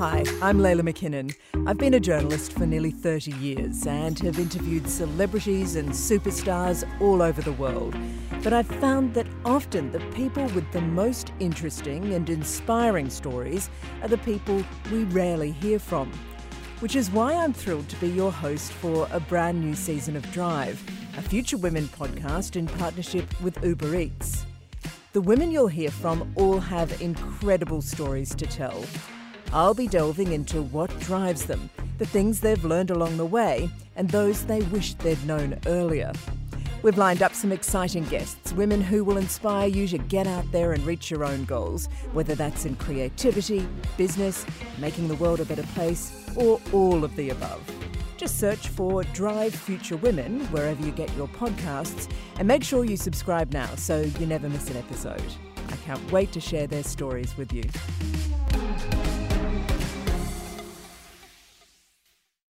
Hi, I'm Leila McKinnon. I've been a journalist for nearly 30 years and have interviewed celebrities and superstars all over the world. But I've found that often the people with the most interesting and inspiring stories are the people we rarely hear from. Which is why I'm thrilled to be your host for a brand new season of Drive, a Future Women podcast in partnership with Uber Eats. The women you'll hear from all have incredible stories to tell. I'll be delving into what drives them, the things they've learned along the way, and those they wish they'd known earlier. We've lined up some exciting guests, women who will inspire you to get out there and reach your own goals, whether that's in creativity, business, making the world a better place, or all of the above. Just search for Drive Future Women wherever you get your podcasts and make sure you subscribe now so you never miss an episode. I can't wait to share their stories with you.